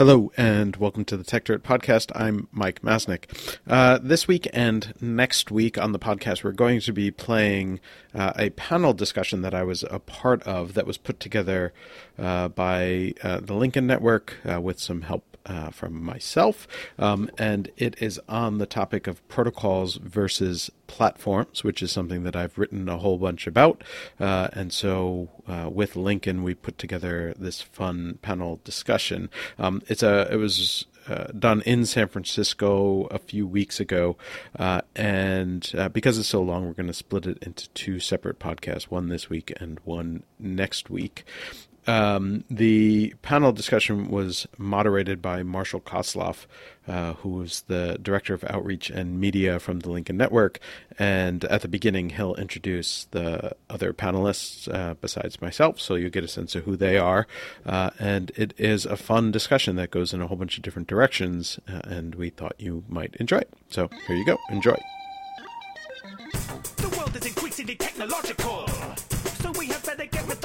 Hello, and welcome to the Tech Podcast. I'm Mike Masnick. Uh, this week and next week on the podcast, we're going to be playing uh, a panel discussion that I was a part of that was put together uh, by uh, the Lincoln Network uh, with some help uh, from myself, um, and it is on the topic of protocols versus platforms, which is something that I've written a whole bunch about. Uh, and so, uh, with Lincoln, we put together this fun panel discussion. Um, it's a it was uh, done in San Francisco a few weeks ago, uh, and uh, because it's so long, we're going to split it into two separate podcasts: one this week and one next week. Um, the panel discussion was moderated by Marshall Kosloff, uh, who is the director of outreach and media from the Lincoln Network. And at the beginning, he'll introduce the other panelists uh, besides myself, so you get a sense of who they are. Uh, and it is a fun discussion that goes in a whole bunch of different directions, uh, and we thought you might enjoy it. So here you go. Enjoy. The world is increasingly technological, so we have better get methodical,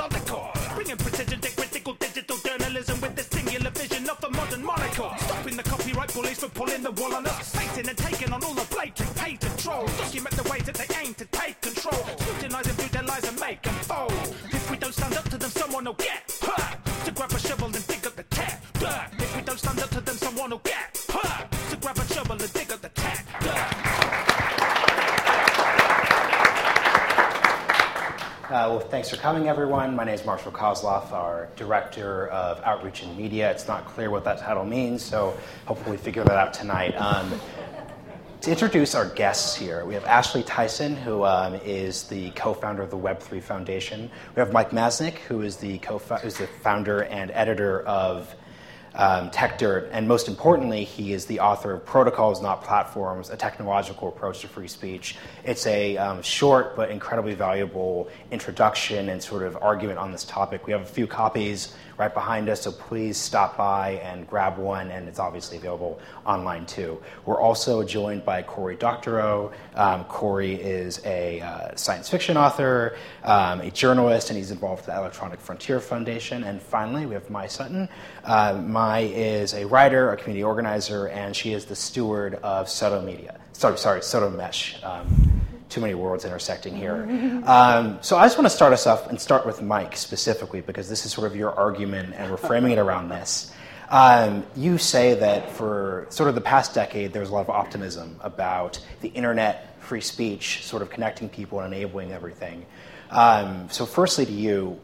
bullies for pulling the wool on us, Fating and taking on all the blatant patent thanks for coming, everyone. My name is Marshall Kosloff, our Director of Outreach and Media. It's not clear what that title means, so hopefully figure that out tonight. Um, to introduce our guests here, we have Ashley Tyson, who um, is the co-founder of the Web3 Foundation. We have Mike Masnick, who is the, co- who's the founder and editor of um, TechDirt, and most importantly, he is the author of Protocols Not Platforms, a technological approach to free speech. It's a um, short but incredibly valuable introduction and sort of argument on this topic. We have a few copies right behind us, so please stop by and grab one, and it's obviously available online too. We're also joined by Cory Doctorow. Um, Cory is a uh, science fiction author, um, a journalist, and he's involved with the Electronic Frontier Foundation. And finally, we have Mai Sutton. Uh, Mai is a writer, a community organizer, and she is the steward of Sudo Media. Sorry, sorry, Sudo Mesh. Um, too many worlds intersecting here. Um, so I just want to start us off and start with Mike specifically because this is sort of your argument and we're framing it around this. Um, you say that for sort of the past decade, there's a lot of optimism about the internet, free speech, sort of connecting people and enabling everything. Um, so, firstly, to you,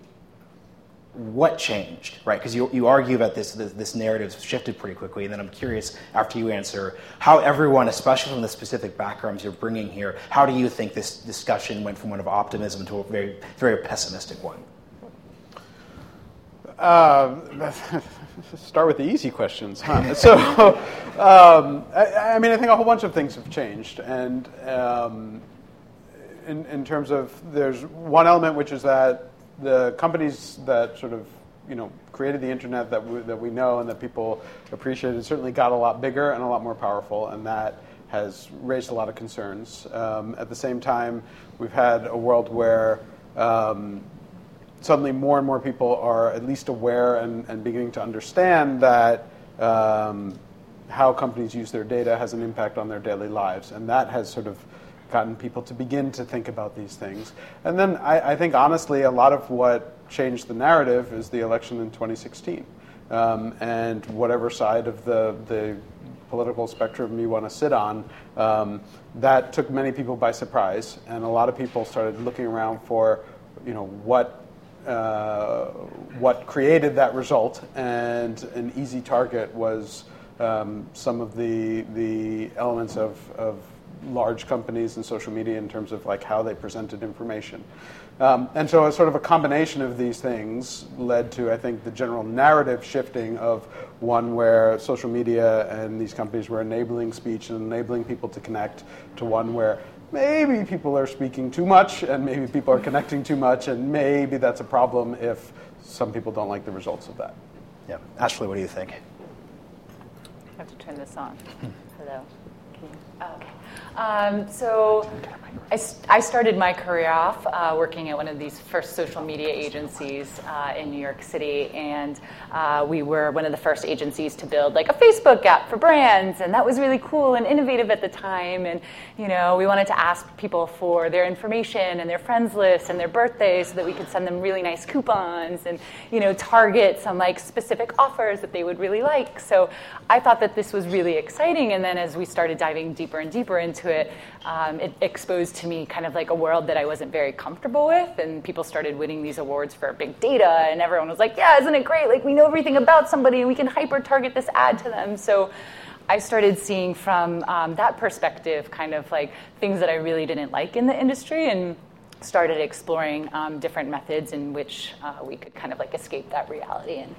what changed, right? Because you, you argue that this, this, this narrative shifted pretty quickly, and then I'm curious, after you answer, how everyone, especially from the specific backgrounds you're bringing here, how do you think this discussion went from one of optimism to a very, very pessimistic one? Uh, start with the easy questions, huh? so, um, I, I, mean, I think a whole bunch of things have changed, and um, in, in terms of there's one element which is that the companies that sort of you know created the internet that we, that we know and that people appreciated certainly got a lot bigger and a lot more powerful, and that has raised a lot of concerns. Um, at the same time, we've had a world where um, suddenly more and more people are at least aware and, and beginning to understand that um, how companies use their data has an impact on their daily lives, and that has sort of gotten people to begin to think about these things. And then I, I think, honestly, a lot of what changed the narrative is the election in 2016. Um, and whatever side of the, the political spectrum you want to sit on, um, that took many people by surprise. And a lot of people started looking around for, you know, what uh, what created that result, and an easy target was um, some of the the elements of, of large companies and social media in terms of like how they presented information. Um, and so a sort of a combination of these things led to, I think, the general narrative shifting of one where social media and these companies were enabling speech and enabling people to connect to one where maybe people are speaking too much and maybe people are connecting too much and maybe that's a problem if some people don't like the results of that. Yeah. Ashley, what do you think? I have to turn this on. Hello. Okay. Um, so I, I, started my career off uh, working at one of these first social media agencies uh, in New York City, and uh, we were one of the first agencies to build like a Facebook app for brands, and that was really cool and innovative at the time. And you know, we wanted to ask people for their information and their friends list and their birthdays so that we could send them really nice coupons and you know target some like specific offers that they would really like. So I thought that this was really exciting, and then as we started diving deeper and deeper into it, um, it exposed to me kind of like a world that I wasn't very comfortable with. And people started winning these awards for big data, and everyone was like, yeah, isn't it great? Like, we know everything about somebody, and we can hyper target this ad to them. So I started seeing from um, that perspective kind of like things that I really didn't like in the industry and started exploring um, different methods in which uh, we could kind of like escape that reality. And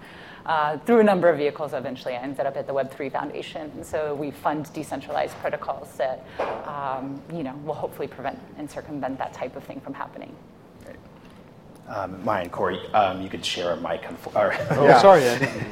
uh, through a number of vehicles. Eventually, I ended up at the Web3 Foundation. And so we fund decentralized protocols that, um, you know, will hopefully prevent and circumvent that type of thing from happening. Um, Maya and Cory, um, you could share a mic. or, oh, yeah. sorry.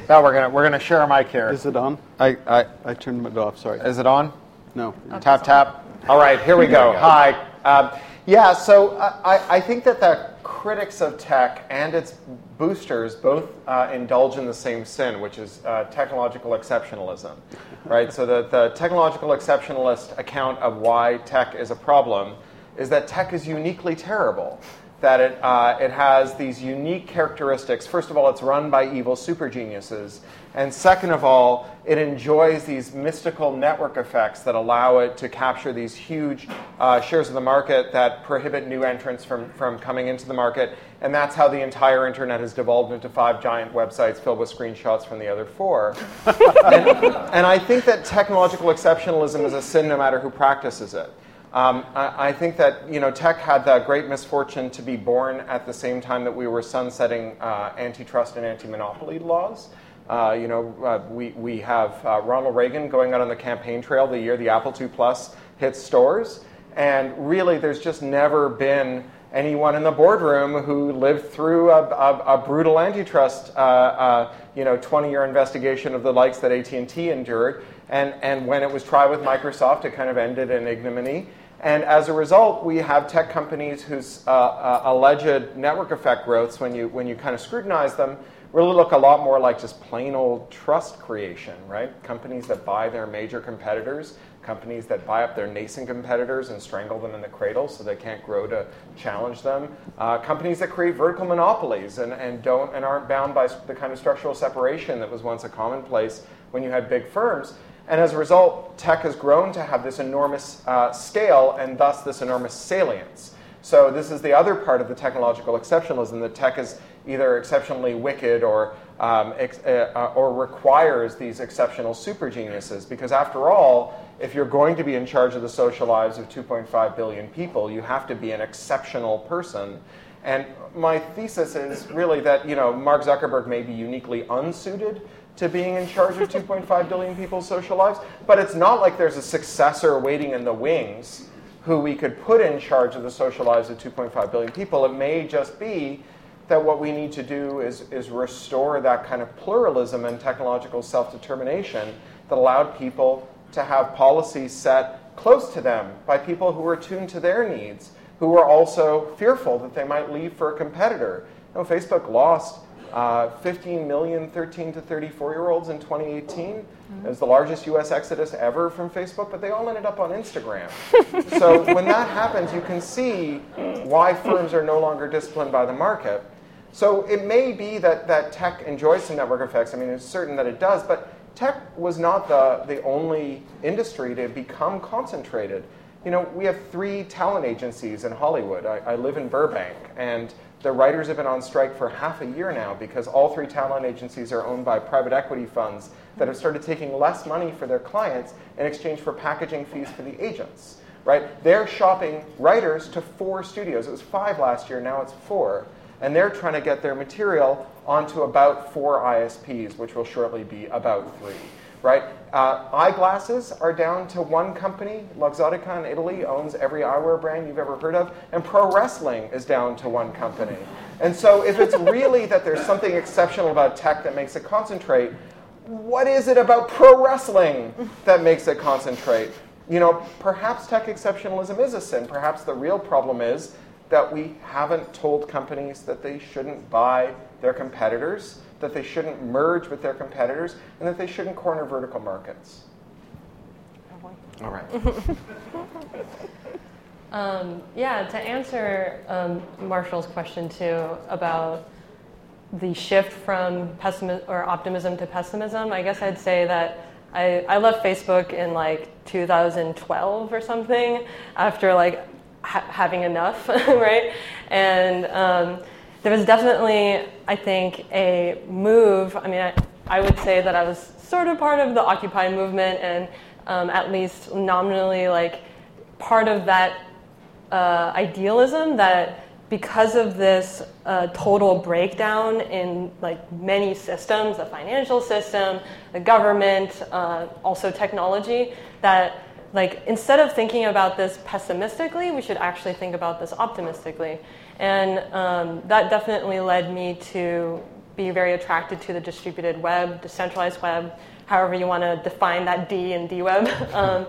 no, we're gonna we're gonna share a mic here. Is it on? I I, I turned it off. Sorry. Is it on? No. Okay, tap tap. All right, here we go. Hi. Um, yeah. So I I think that the critics of tech and its boosters both uh, indulge in the same sin, which is uh, technological exceptionalism, right? so the, the technological exceptionalist account of why tech is a problem is that tech is uniquely terrible that it, uh, it has these unique characteristics. First of all, it's run by evil super geniuses. And second of all, it enjoys these mystical network effects that allow it to capture these huge uh, shares of the market that prohibit new entrants from, from coming into the market. And that's how the entire internet has devolved into five giant websites filled with screenshots from the other four. and, and I think that technological exceptionalism is a sin no matter who practices it. Um, I, I, think that you know tech had the great misfortune to be born at the same time that we were sunsetting uh, antitrust and anti-monopoly laws. Uh, you know, uh, we, we have uh, Ronald Reagan going out on the campaign trail the year the Apple II Plus hits stores, and really, there's just never been anyone in the boardroom who lived through a, a, a brutal antitrust, uh, uh, you know, 20-year investigation of the likes that AT&T endured. And, and when it was tried with Microsoft, it kind of ended in ignominy. And as a result, we have tech companies whose alleged network effect growths, when you, when you kind of scrutinize them, really look a lot more like just plain old trust creation, right? Companies that buy their major competitors, companies that buy up their nascent competitors and strangle them in the cradle so they can't grow to challenge them, uh, companies that create vertical monopolies and, and, don't, and aren't bound by the kind of structural separation that was once a commonplace when you had big firms. And as a result, tech has grown to have this enormous uh, scale and thus this enormous salience. So this is the other part of the technological exceptionalism that tech is either exceptionally wicked or um, ex- uh, uh, or requires these exceptional super geniuses. Because after all, if you're going to be in charge of the social lives of 2.5 billion people, you have to be an exceptional person. And my thesis is really that you know Mark Zuckerberg may be uniquely unsuited to being in charge of 2.5 billion people's social lives. But it's not like there's a successor waiting in the wings who we could put in charge of the social lives of 2.5 billion people. It may just be that what we need to do is, is restore that kind of pluralism and technological self determination that allowed people to have policies set close to them by people who were tuned to their needs, who were also fearful that they might leave for a competitor. You know, Facebook lost uh, 15 million 13 to 34 year olds in 2018. Mm-hmm. It was the largest US exodus ever from Facebook, but they all ended up on Instagram. so when that happens, you can see why firms are no longer disciplined by the market. So it may be that, that tech enjoys some network effects. I mean, it's certain that it does, but tech was not the, the only industry to become concentrated. You know, we have three talent agencies in Hollywood. I, I live in Burbank, and the writers have been on strike for half a year now because all three talent agencies are owned by private equity funds that have started taking less money for their clients in exchange for packaging fees for the agents. Right? They're shopping writers to four studios. It was five last year, now it's four. And they're trying to get their material onto about four ISPs, which will shortly be about three right? Uh, eyeglasses are down to one company. Luxottica in Italy owns every eyewear brand you've ever heard of, and pro wrestling is down to one company. And so, if it's really that there's something exceptional about tech that makes it concentrate, what is it about pro wrestling that makes it concentrate? you know, perhaps tech exceptionalism is a sin. Perhaps the real problem is that we haven't told companies that they shouldn't buy their competitors, that they shouldn't merge with their competitors, and that they shouldn't corner vertical markets. All right. um, yeah, to answer um, Marshall's question too about the shift from pessimism or optimism to pessimism, I guess I'd say that I, I left Facebook in like 2012 or something after like ha- having enough, right? And um, there was definitely, I think, a move. I mean, I, I would say that I was sort of part of the Occupy movement and um, at least nominally like part of that uh, idealism that because of this uh, total breakdown in like many systems the financial system the government uh, also technology that like instead of thinking about this pessimistically we should actually think about this optimistically and um, that definitely led me to be very attracted to the distributed web decentralized web however you want to define that d in d web um,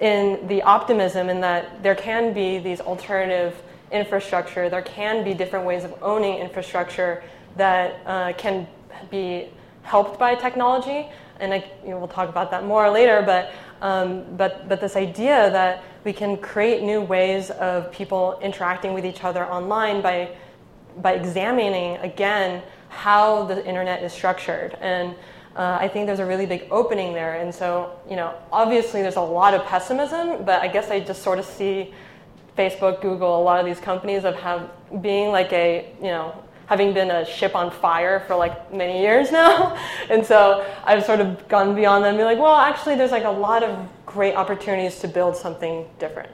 in the optimism in that there can be these alternative infrastructure, there can be different ways of owning infrastructure that uh, can be helped by technology. And I, you know, we'll talk about that more later. But, um, but, but this idea that we can create new ways of people interacting with each other online by, by examining, again, how the internet is structured. And uh, I think there's a really big opening there. And so, you know, obviously there's a lot of pessimism, but I guess I just sort of see Facebook, Google, a lot of these companies of have being like a, you know, having been a ship on fire for like many years now. and so I've sort of gone beyond that and be like, well, actually, there's like a lot of great opportunities to build something different.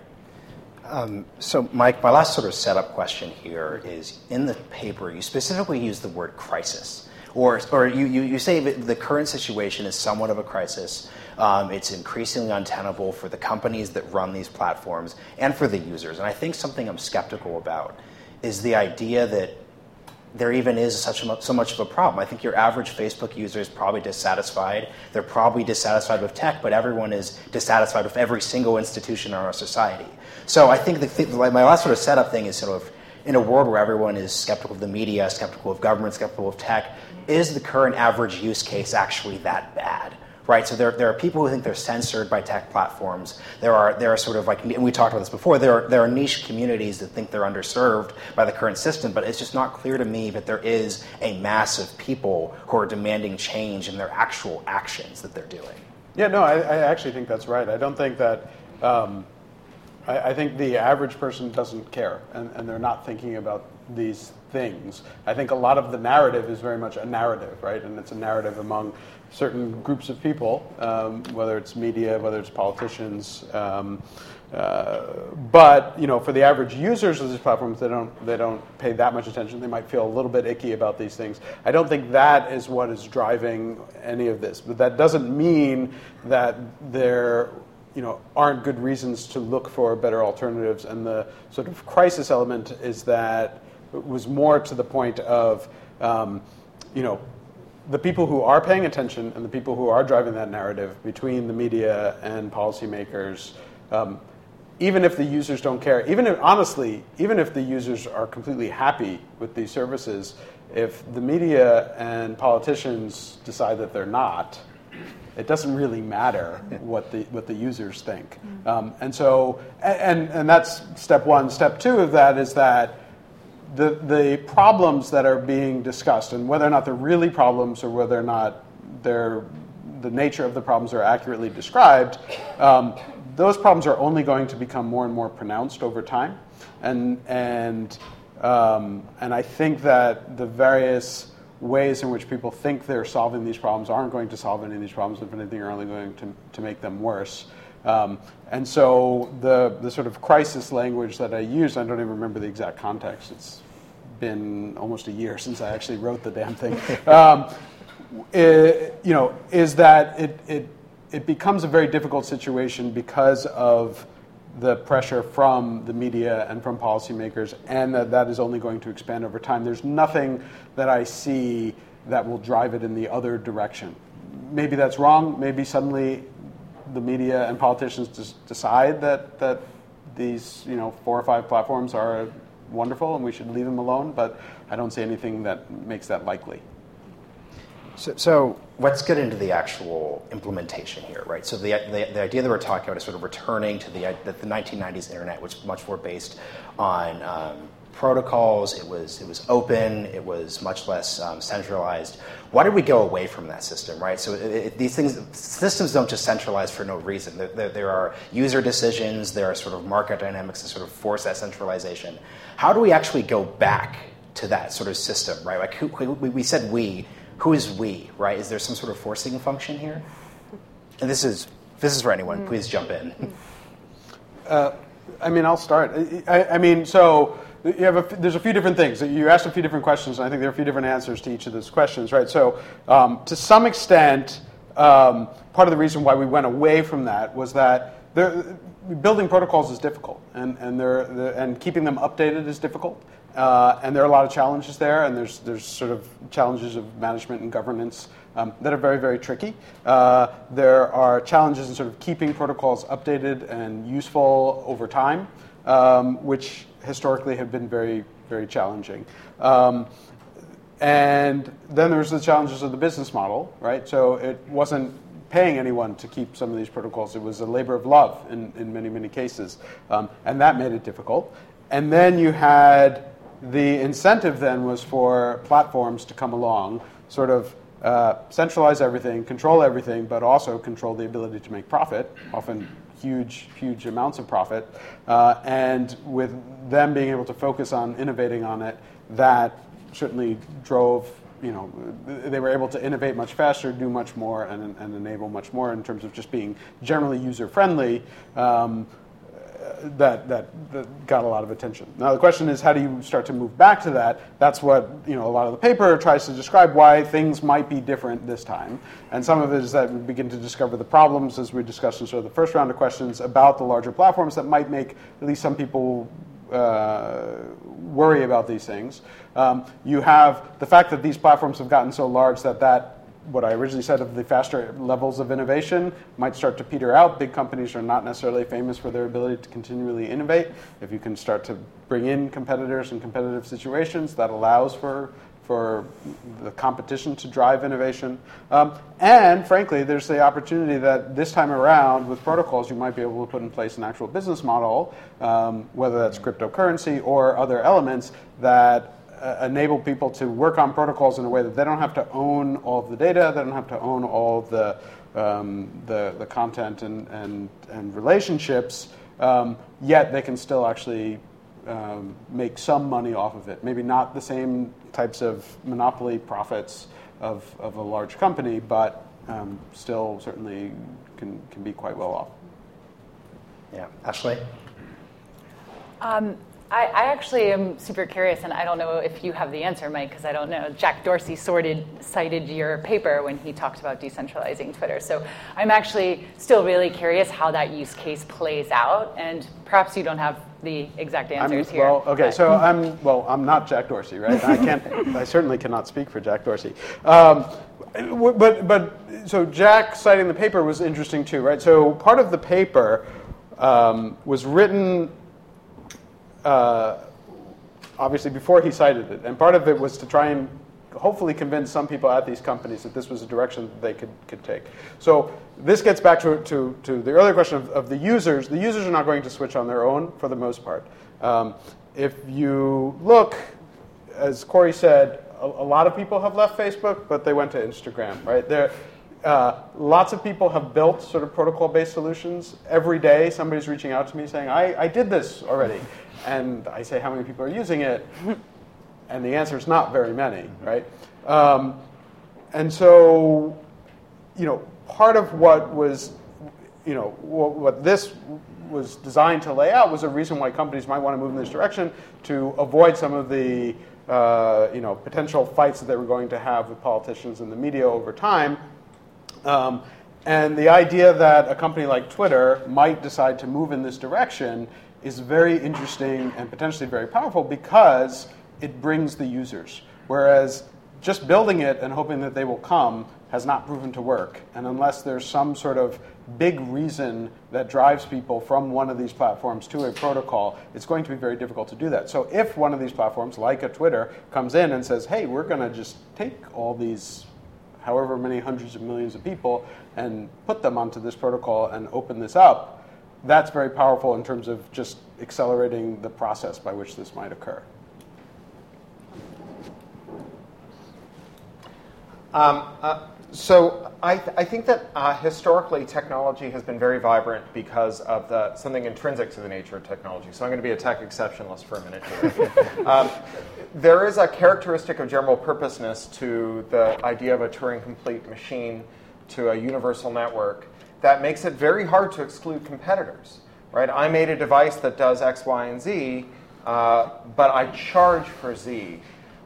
Um, so, Mike, my last sort of setup question here is in the paper, you specifically use the word crisis. Or, or you, you, you say the current situation is somewhat of a crisis. Um, it's increasingly untenable for the companies that run these platforms and for the users. And I think something I'm skeptical about is the idea that there even is such a, so much of a problem. I think your average Facebook user is probably dissatisfied. They're probably dissatisfied with tech, but everyone is dissatisfied with every single institution in our society. So I think the, my last sort of setup thing is sort of in a world where everyone is skeptical of the media, skeptical of government, skeptical of tech, is the current average use case actually that bad? Right? So there, there are people who think they're censored by tech platforms. There are, there are sort of like, and we talked about this before, there are, there are niche communities that think they're underserved by the current system, but it's just not clear to me that there is a mass of people who are demanding change in their actual actions that they're doing. Yeah, no, I, I actually think that's right. I don't think that. Um, I, I, think the average person doesn't care, and, and they're not thinking about these things. I think a lot of the narrative is very much a narrative, right? And it's a narrative among certain groups of people, um, whether it's media, whether it's politicians. Um, uh, but you know, for the average users of these platforms, they don't they don't pay that much attention. They might feel a little bit icky about these things. I don't think that is what is driving any of this. But that doesn't mean that there you know aren't good reasons to look for better alternatives. And the sort of crisis element is that was more to the point of um, you know the people who are paying attention and the people who are driving that narrative between the media and policymakers, um, even if the users don't care, even if, honestly, even if the users are completely happy with these services, if the media and politicians decide that they're not, it doesn't really matter what the what the users think. Um, and so, and and that's step one. Step two of that is that the, the problems that are being discussed and whether or not they're really problems or whether or not they're, the nature of the problems are accurately described, um, those problems are only going to become more and more pronounced over time. And, and, um, and I think that the various ways in which people think they're solving these problems aren't going to solve any of these problems. If anything, are only going to, to make them worse. Um, and so the, the sort of crisis language that I use, I don't even remember the exact context. It's been almost a year since I actually wrote the damn thing. Um, it, you know, is that it, it, it becomes a very difficult situation because of the pressure from the media and from policymakers, and that that is only going to expand over time. There's nothing that I see that will drive it in the other direction. Maybe that's wrong. Maybe suddenly the media and politicians just decide that, that these you know four or five platforms are wonderful and we should leave them alone, but I don't see anything that makes that likely. So, so, let's get into the actual implementation here, right? So the, the, the, idea that we're talking about is sort of returning to the, the, the 1990s internet, which was much more based on um, protocols. It was it was open. It was much less um, centralized. Why did we go away from that system, right? So it, it, these things systems don't just centralize for no reason. There, there, there, are user decisions. There are sort of market dynamics that sort of force that centralization. How do we actually go back to that sort of system, right? Like who, we, we said we who is we, right? Is there some sort of forcing function here? And this is this is for anyone. Mm. Please jump in. Uh, I mean, I'll start. I, I, mean, so you have a, there's a few different things. You asked a few different questions, and I think there are a few different answers to each of those questions, right? So, um, to some extent, um, part of the reason why we went away from that was that there, building protocols is difficult, and and, and keeping them updated is difficult. Uh, and there are a lot of challenges there, and there's, there's sort of challenges of management and governance um, that are very, very tricky. Uh, there are challenges in sort of keeping protocols updated and useful over time, um, which historically have been very, very challenging. Um, and then there's the challenges of the business model, right? So it wasn't paying anyone to keep some of these protocols. It was a labor of love in, in many, many cases. Um, and that made it difficult. And then you had the incentive then was for platforms to come along, sort of uh, centralize everything, control everything, but also control the ability to make profit, often huge, huge amounts of profit. Uh, and with them being able to focus on innovating on it, that certainly drove, you know, they were able to innovate much faster, do much more, and, and enable much more in terms of just being generally user friendly. Um, that, that, that got a lot of attention. Now the question is, how do you start to move back to that? That's what you know. A lot of the paper tries to describe why things might be different this time, and some of it is that we begin to discover the problems, as we discussed in sort of the first round of questions about the larger platforms that might make at least some people uh, worry about these things. Um, you have the fact that these platforms have gotten so large that that what I originally said of the faster levels of innovation might start to peter out. Big companies are not necessarily famous for their ability to continually innovate. If you can start to bring in competitors in competitive situations, that allows for for the competition to drive innovation. Um, and frankly, there's the opportunity that this time around, with protocols, you might be able to put in place an actual business model, um, whether that's cryptocurrency or other elements that enable people to work on protocols in a way that they don't have to own all of the data, they don't have to own all of the, um, the, the, content and, and, and relationships, um, yet they can still actually um, make some money off of it. Maybe not the same types of monopoly profits of, of a large company, but um, still certainly can, can be quite well off. Yeah. Ashley? I, I, actually am super curious, and I don't know if you have the answer, Mike, because I don't know. Jack Dorsey sorted, cited your paper when he talked about decentralizing Twitter. So I'm actually still really curious how that use case plays out, and perhaps you don't have the exact answers I'm, here. Well, okay, but. so I'm well. I'm not Jack Dorsey, right? I can't. I certainly cannot speak for Jack Dorsey. Um, but but so Jack citing the paper was interesting too, right? So part of the paper um, was written uh, obviously before he cited it. And part of it was to try and hopefully convince some people at these companies that this was a direction that they could, could take. So this gets back to, to, to the earlier question of, of, the users. The users are not going to switch on their own for the most part. Um, if you look, as Cory said, a, a, lot of people have left Facebook, but they went to Instagram, right? There, uh, lots of people have built sort of protocol-based solutions. Every day, somebody's reaching out to me saying, I, I did this already. And I say, how many people are using it? And the answer is not very many, right? Um, and so, you know, part of what was, you know, what, what this was designed to lay out was a reason why companies might want to move in this direction to avoid some of the uh, you know, potential fights that they were going to have with politicians and the media over time. Um, and the idea that a company like Twitter might decide to move in this direction is very interesting and potentially very powerful because it brings the users. Whereas just building it and hoping that they will come has not proven to work. And unless there's some sort of big reason that drives people from one of these platforms to a protocol, it's going to be very difficult to do that. So if one of these platforms, like a Twitter, comes in and says, hey, we're going to just take all these however many hundreds of millions of people and put them onto this protocol and open this up, that's very powerful in terms of just accelerating the process by which this might occur. Um, uh, so I, th- I, think that uh, historically technology has been very vibrant because of the, something intrinsic to the nature of technology. So I'm going to be a tech exceptionalist for a minute here. um, there is a characteristic of general purposeness to the idea of a Turing complete machine to a universal network that makes it very hard to exclude competitors. Right? I made a device that does X, Y, and Z, uh, but I charge for Z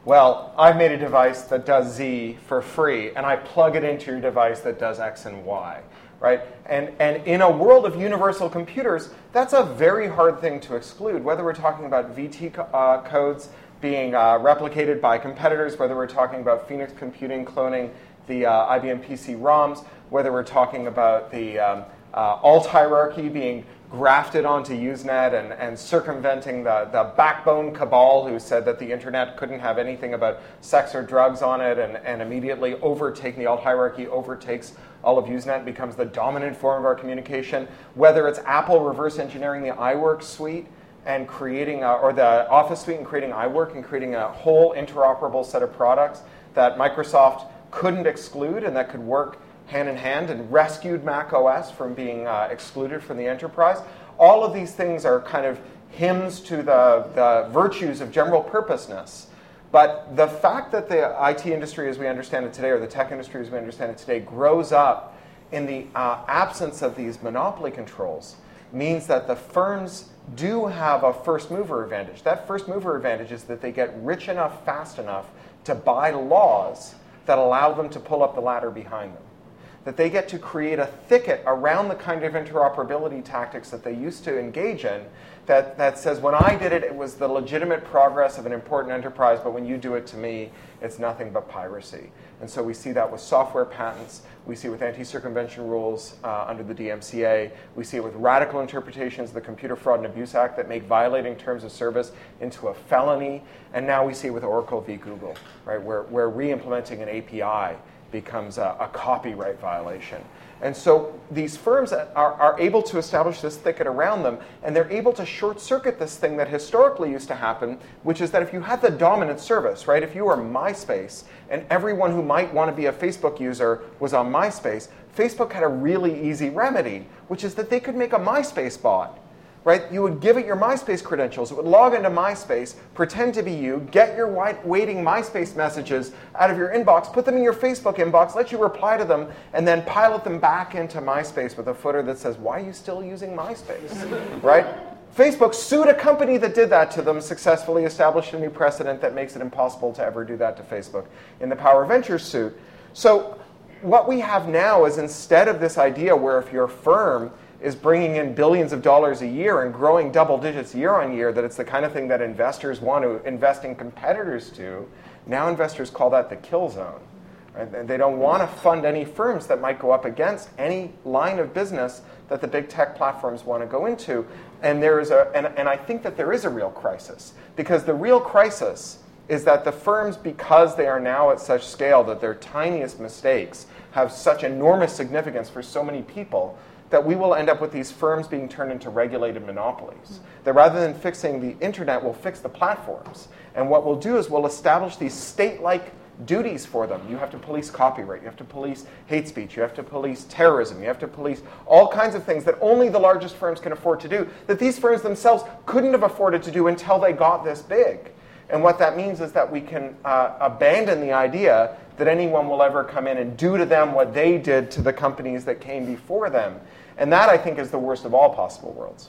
well, I've made a device that does Z for free, and I plug it into your device that does X and Y, right? And, and in a world of universal computers, that's a very hard thing to exclude, whether we're talking about VT uh, codes being uh, replicated by competitors, whether we're talking about Phoenix Computing cloning the uh, IBM PC ROMs, whether we're talking about the um, uh, alt hierarchy being grafted onto Usenet and, and circumventing the, the backbone cabal who said that the internet couldn't have anything about sex or drugs on it and, and immediately overtaking the alt hierarchy overtakes all of Usenet becomes the dominant form of our communication. Whether it's Apple reverse engineering the iWork suite and creating, a, or the Office suite and creating iWork and creating a whole interoperable set of products that Microsoft couldn't exclude and that could work hand in hand and rescued Mac OS from being uh, excluded from the enterprise. All of these things are kind of hymns to the, the virtues of general purposeness. But the fact that the IT industry as we understand it today, or the tech industry as we understand it today, grows up in the uh, absence of these monopoly controls means that the firms do have a first mover advantage. That first mover advantage is that they get rich enough fast enough to buy laws that allow them to pull up the ladder behind them that they get to create a thicket around the kind of interoperability tactics that they used to engage in that, that says, when I did it, it was the legitimate progress of an important enterprise, but when you do it to me, it's nothing but piracy. And so we see that with software patents. We see it with anti circumvention rules uh, under the DMCA. We see it with radical interpretations of the Computer Fraud and Abuse Act that make violating terms of service into a felony. And now we see it with Oracle v. Google, right, where, where re implementing an API becomes a, a copyright violation. And so these firms are, are, able to establish this thicket around them, and they're able to short circuit this thing that historically used to happen, which is that if you had the dominant service, right, if you were MySpace and everyone who might want to be a Facebook user was on MySpace, Facebook had a really easy remedy, which is that they could make a MySpace bot right? You would give it your MySpace credentials. It would log into MySpace, pretend to be you, get your waiting MySpace messages out of your inbox, put them in your Facebook inbox, let you reply to them, and then pilot them back into MySpace with a footer that says, Why are you still using MySpace? right? Facebook sued a company that did that to them, successfully established a new precedent that makes it impossible to ever do that to Facebook in the Power Ventures suit. So, what we have now is instead of this idea where if you're firm, is bringing in billions of dollars a year and growing double digits year on year, that it's the kind of thing that investors want to invest in competitors to, now investors call that the kill zone. Right? They don't want to fund any firms that might go up against any line of business that the big tech platforms want to go into. And, there is a, and, and I think that there is a real crisis because the real crisis is that the firms, because they are now at such scale that their tiniest mistakes have such enormous significance for so many people, that we will end up with these firms being turned into regulated monopolies. That rather than fixing the internet, we'll fix the platforms. And what we'll do is we'll establish these state like duties for them. You have to police copyright, you have to police hate speech, you have to police terrorism, you have to police all kinds of things that only the largest firms can afford to do, that these firms themselves couldn't have afforded to do until they got this big. And what that means is that we can uh, abandon the idea that anyone will ever come in and do to them what they did to the companies that came before them. And that, I think, is the worst of all possible worlds.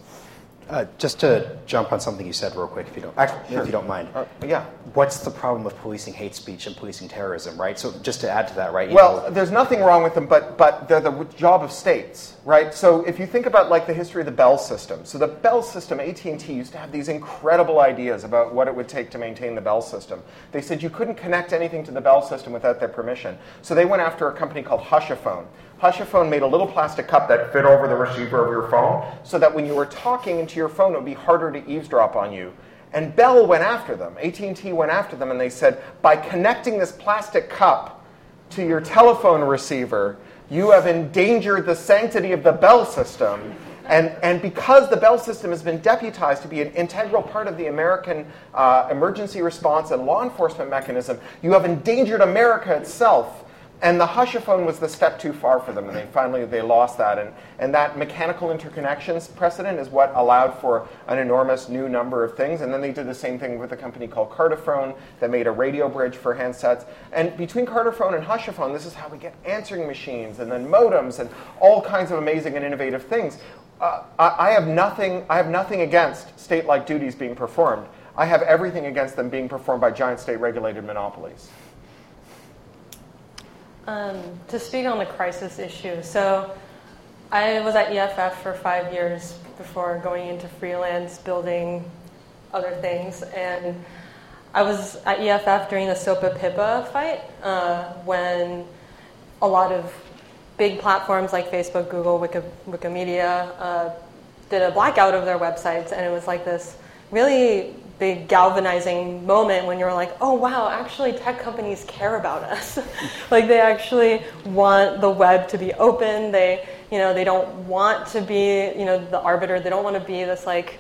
Uh, just to jump on something you said real quick, if you don't, actually, if you don't mind. Uh, yeah. What's the problem with policing hate speech and policing terrorism, right? So just to add to that, right? Well, know- there's nothing wrong with them, but but they're the job of states, right? So if you think about like the history of the Bell system, so the Bell system, AT&T used to have these incredible ideas about what it would take to maintain the Bell system. They said you couldn't connect anything to the Bell system without their permission. So they went after a company called Hushaphone. Hushaphone made a little plastic cup that fit over the receiver of your phone, so that when you were talking into your phone, it would be harder to eavesdrop on you. And Bell went after them. AT&T went after them, and they said, by connecting this plastic cup to your telephone receiver, you have endangered the sanctity of the Bell system. And, and because the Bell system has been deputized to be an integral part of the American uh, emergency response and law enforcement mechanism, you have endangered America itself. And the Hushaphone was the step too far for them, and they finally they lost that. And, and that mechanical interconnections precedent is what allowed for an enormous new number of things. And then they did the same thing with a company called Carterfone that made a radio bridge for handsets. And between Carterfone and Hushaphone, this is how we get answering machines and then modems and all kinds of amazing and innovative things. Uh, I, I have nothing. I have nothing against state-like duties being performed. I have everything against them being performed by giant state-regulated monopolies. Um, to speak on the crisis issue, so I was at EFF for five years before going into freelance, building other things, and I was at EFF during the SOPA PIPA fight uh, when a lot of big platforms like Facebook, Google, Wiki, Wikimedia uh, did a blackout of their websites, and it was like this really big galvanizing moment when you're like, oh wow, actually tech companies care about us. like they actually want the web to be open. They, you know, they don't want to be, you know, the arbiter. They don't want to be this like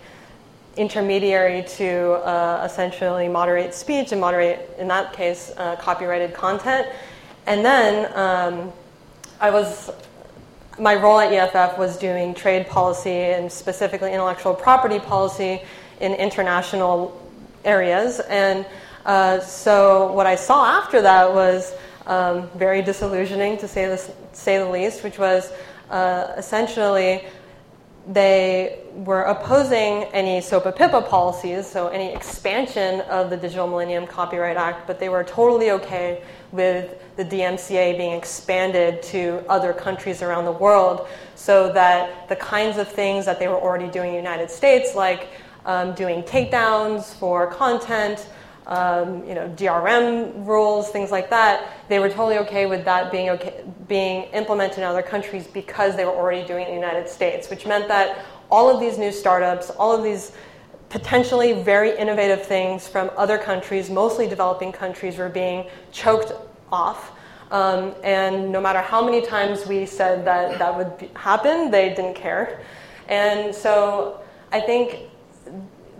intermediary to uh, essentially moderate speech and moderate, in that case, uh, copyrighted content. And then um, I was my role at EFF was doing trade policy and specifically intellectual property policy in international areas. And uh, so what I saw after that was um, very disillusioning, to say, this, say the least, which was uh, essentially they were opposing any SOPA PIPA policies, so any expansion of the Digital Millennium Copyright Act, but they were totally okay with the DMCA being expanded to other countries around the world so that the kinds of things that they were already doing in the United States, like um, doing takedowns for content, um, you know, DRM rules, things like that, they were totally okay with that being okay, being implemented in other countries because they were already doing it in the United States, which meant that all of these new startups, all of these potentially very innovative things from other countries, mostly developing countries, were being choked off. Um, and no matter how many times we said that that would be, happen, they didn't care. And so I think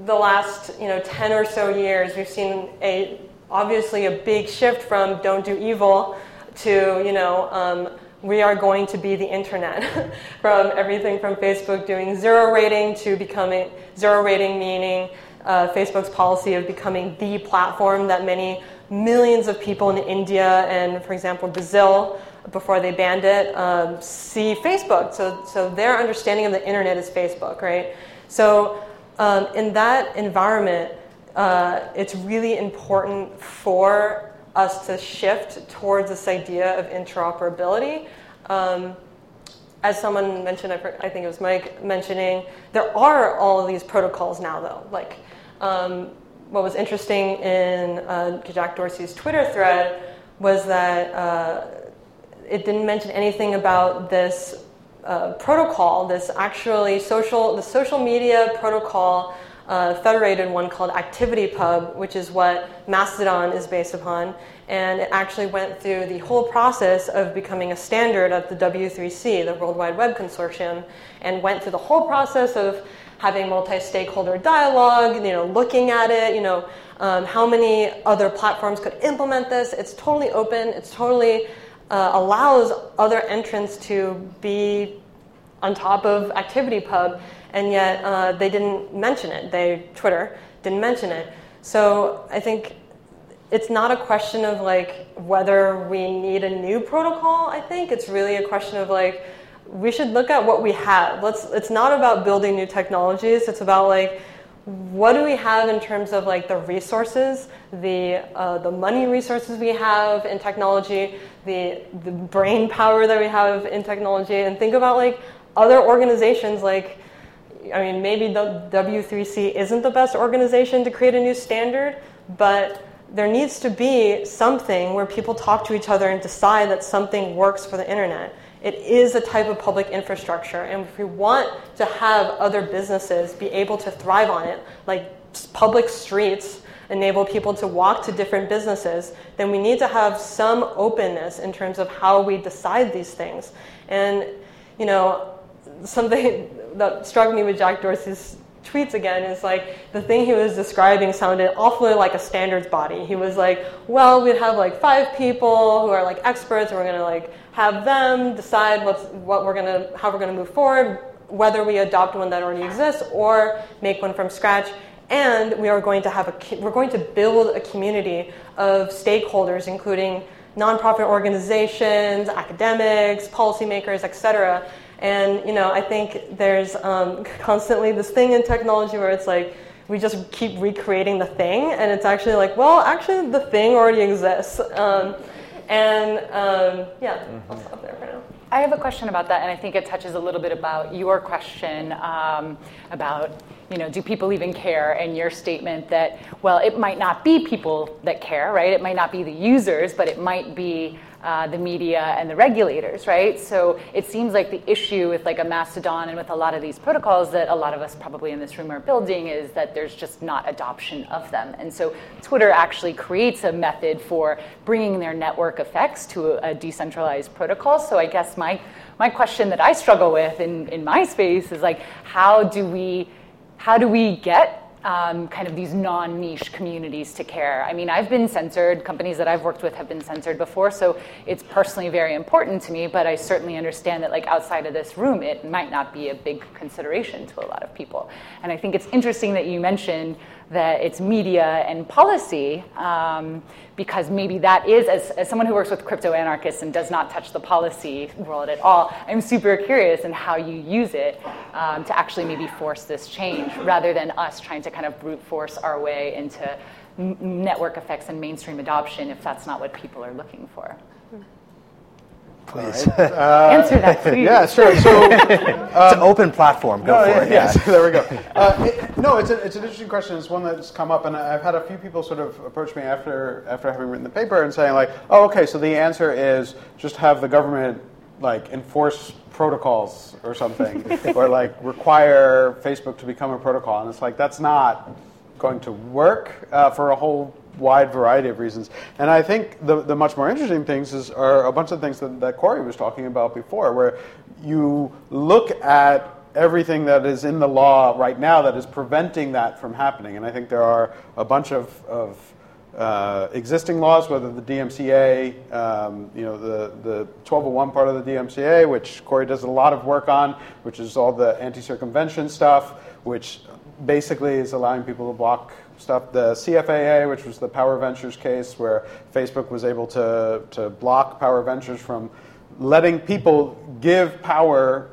the last you know 10 or so years, we've seen a obviously a big shift from don't do evil to you know um, we are going to be the internet from everything from Facebook doing zero rating to becoming zero rating meaning uh, Facebook's policy of becoming the platform that many millions of people in India and, for example, Brazil, before they banned it, um, see Facebook. So, so their understanding of the internet is Facebook, right? So um, in that environment, uh, it's really important for us to shift towards this idea of interoperability. Um, as someone mentioned, I think it was Mike mentioning, there are all of these protocols now, though. Like, um, what was interesting in uh, Jack Dorsey's Twitter thread was that uh, it didn't mention anything about this uh, protocol, this actually social, the social media protocol, uh, federated one called ActivityPub, which is what Mastodon is based upon. And it actually went through the whole process of becoming a standard at the W3C, the World Wide Web Consortium, and went through the whole process of having multi-stakeholder dialogue, you know, looking at it, you know, um, how many other platforms could implement this. It's totally open. It's totally uh, allows other entrants to be on top of ActivityPub, and yet uh, they didn't mention it. They Twitter didn't mention it. So I think it's not a question of like whether we need a new protocol. I think it's really a question of like we should look at what we have. Let's. It's not about building new technologies. It's about like what do we have in terms of like the resources, the uh, the money resources we have in technology, the the brain power that we have in technology, and think about like other organizations like. I mean, maybe the W3C isn't the best organization to create a new standard, but there needs to be something where people talk to each other and decide that something works for the internet. It is a type of public infrastructure, and if we want to have other businesses be able to thrive on it, like public streets enable people to walk to different businesses, then we need to have some openness in terms of how we decide these things. And, you know, something that struck me with Jack Dorsey's tweets again is like the thing he was describing sounded awfully like a standards body. He was like, well, we'd have like five people who are like experts, and we're gonna like have them decide what's what we're gonna how we're gonna move forward, whether we adopt one that already exists or make one from scratch. And we are going to have a we're going to build a community of stakeholders, including nonprofit organizations, academics, policymakers, et cetera and you know, I think there's um, constantly this thing in technology where it's like we just keep recreating the thing, and it's actually like, well, actually, the thing already exists. Um, and um, yeah, mm-hmm. I'll stop there for now. I have a question about that, and I think it touches a little bit about your question um, about, you know, do people even care? And your statement that, well, it might not be people that care, right? It might not be the users, but it might be uh, the media and the regulators, right? So it seems like the issue with like a Mastodon and with a lot of these protocols that a lot of us probably in this room are building is that there's just not adoption of them. And so Twitter actually creates a method for bringing their network effects to a, a decentralized protocol. So I guess my my question that I struggle with in, in my space is like, how do we how do we get um, kind of these non niche communities to care. I mean, I've been censored, companies that I've worked with have been censored before, so it's personally very important to me, but I certainly understand that, like, outside of this room, it might not be a big consideration to a lot of people. And I think it's interesting that you mentioned that it's media and policy, um, because maybe that is, as, as someone who works with crypto anarchists and does not touch the policy world at all, I'm super curious in how you use it um, to actually maybe force this change rather than us trying to kind of brute force our way into network effects and mainstream adoption if that's not what people are looking for please. Right. Uh, Answer that, please. Yeah, sure. So um, it's an open platform. Go no, for it. Yes, yeah. there we go. Uh, it, no, it's, a, it's an interesting question. It's one that's come up, and I've had a few people sort of approach me after after having written the paper and saying like, oh, okay, so the answer is just have the government like enforce protocols or something, or like require Facebook to become a protocol, and it's like that's not going to work uh, for a whole wide variety of reasons. And I think the, the much more interesting things is, are a bunch of things that, that Cory was talking about before, where you look at everything that is in the law right now that is preventing that from happening. And I think there are a bunch of, of uh, existing laws, whether the DMCA, um, you know, the, the 1201 part of the DMCA, which Cory does a lot of work on, which is all the anti-circumvention stuff, which basically is allowing people to block stuff. The CFAA, which was the Power Ventures case, where Facebook was able to, to block Power Ventures from letting people give power.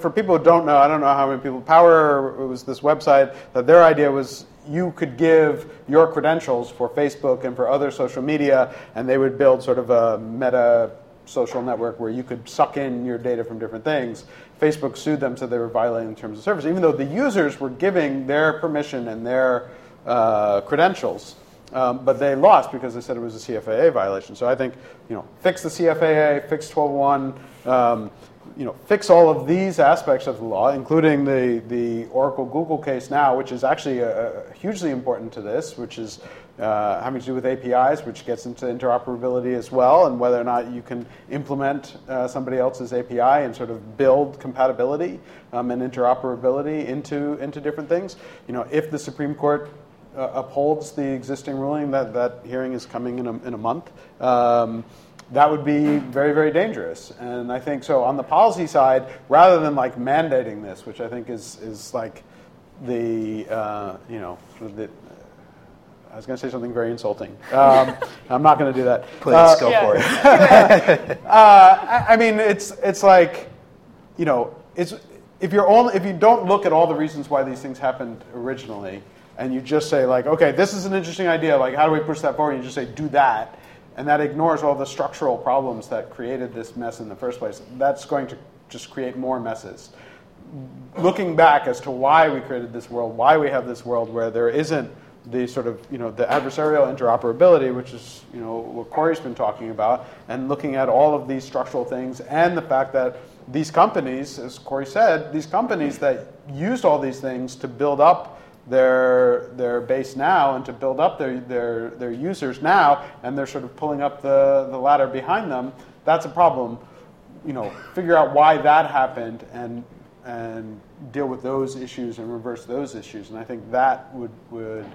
For people who don't know, I don't know how many people, Power was this website that their idea was you could give your credentials for Facebook and for other social media, and they would build sort of a meta social network where you could suck in your data from different things. Facebook sued them, so they were violating the terms of service, even though the users were giving their permission and their uh, credentials. Um, but they lost because they said it was a CFAA violation. So I think, you know, fix the CFAA, fix 1201, um, you know, fix all of these aspects of the law, including the, the Oracle Google case now, which is actually a, a hugely important to this, which is uh, having to do with APIs, which gets into interoperability as well, and whether or not you can implement uh, somebody else's API and sort of build compatibility um, and interoperability into, into different things. You know, if the Supreme Court uh, upholds the existing ruling, that, that hearing is coming in a, in a month. Um, that would be very, very dangerous. And I think so on the policy side, rather than like mandating this, which I think is, is like the, uh, you know, the, I was going to say something very insulting. Um, I'm not going to do that. Please uh, go yeah. for it. uh, I, I mean, it's, it's like, you know, it's if you're only if you don't look at all the reasons why these things happened originally, and you just say like, okay, this is an interesting idea. Like, how do we push that forward? And you just say, do that, and that ignores all the structural problems that created this mess in the first place. That's going to just create more messes. Looking back as to why we created this world, why we have this world where there isn't the sort of you know the adversarial interoperability, which is you know what Cory's been talking about, and looking at all of these structural things, and the fact that these companies, as Corey said, these companies that used all these things to build up their their base now and to build up their their their users now, and they're sort of pulling up the the ladder behind them. That's a problem. You know, figure out why that happened and and deal with those issues and reverse those issues. And I think that would would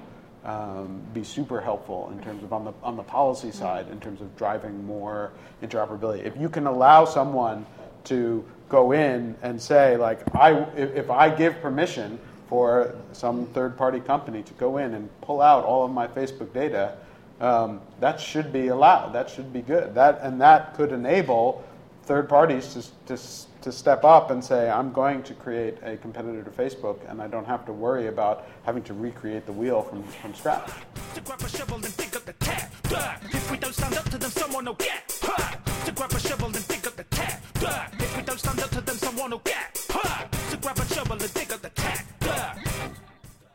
um, be super helpful in terms of on the on the policy side in terms of driving more interoperability. If you can allow someone to go in and say like I if, if I give permission for some third party company to go in and pull out all of my Facebook data, um, that should be allowed. That should be good. That and that could enable third parties to, to, to step up and say, I'm going to create a competitor to Facebook, and I don't have to worry about having to recreate the wheel from, from scratch. To grab a shovel and dig up the tap. If we don't stand up to them, someone will get. To grab a shovel and dig up the tap. If we don't stand up to them, someone will get.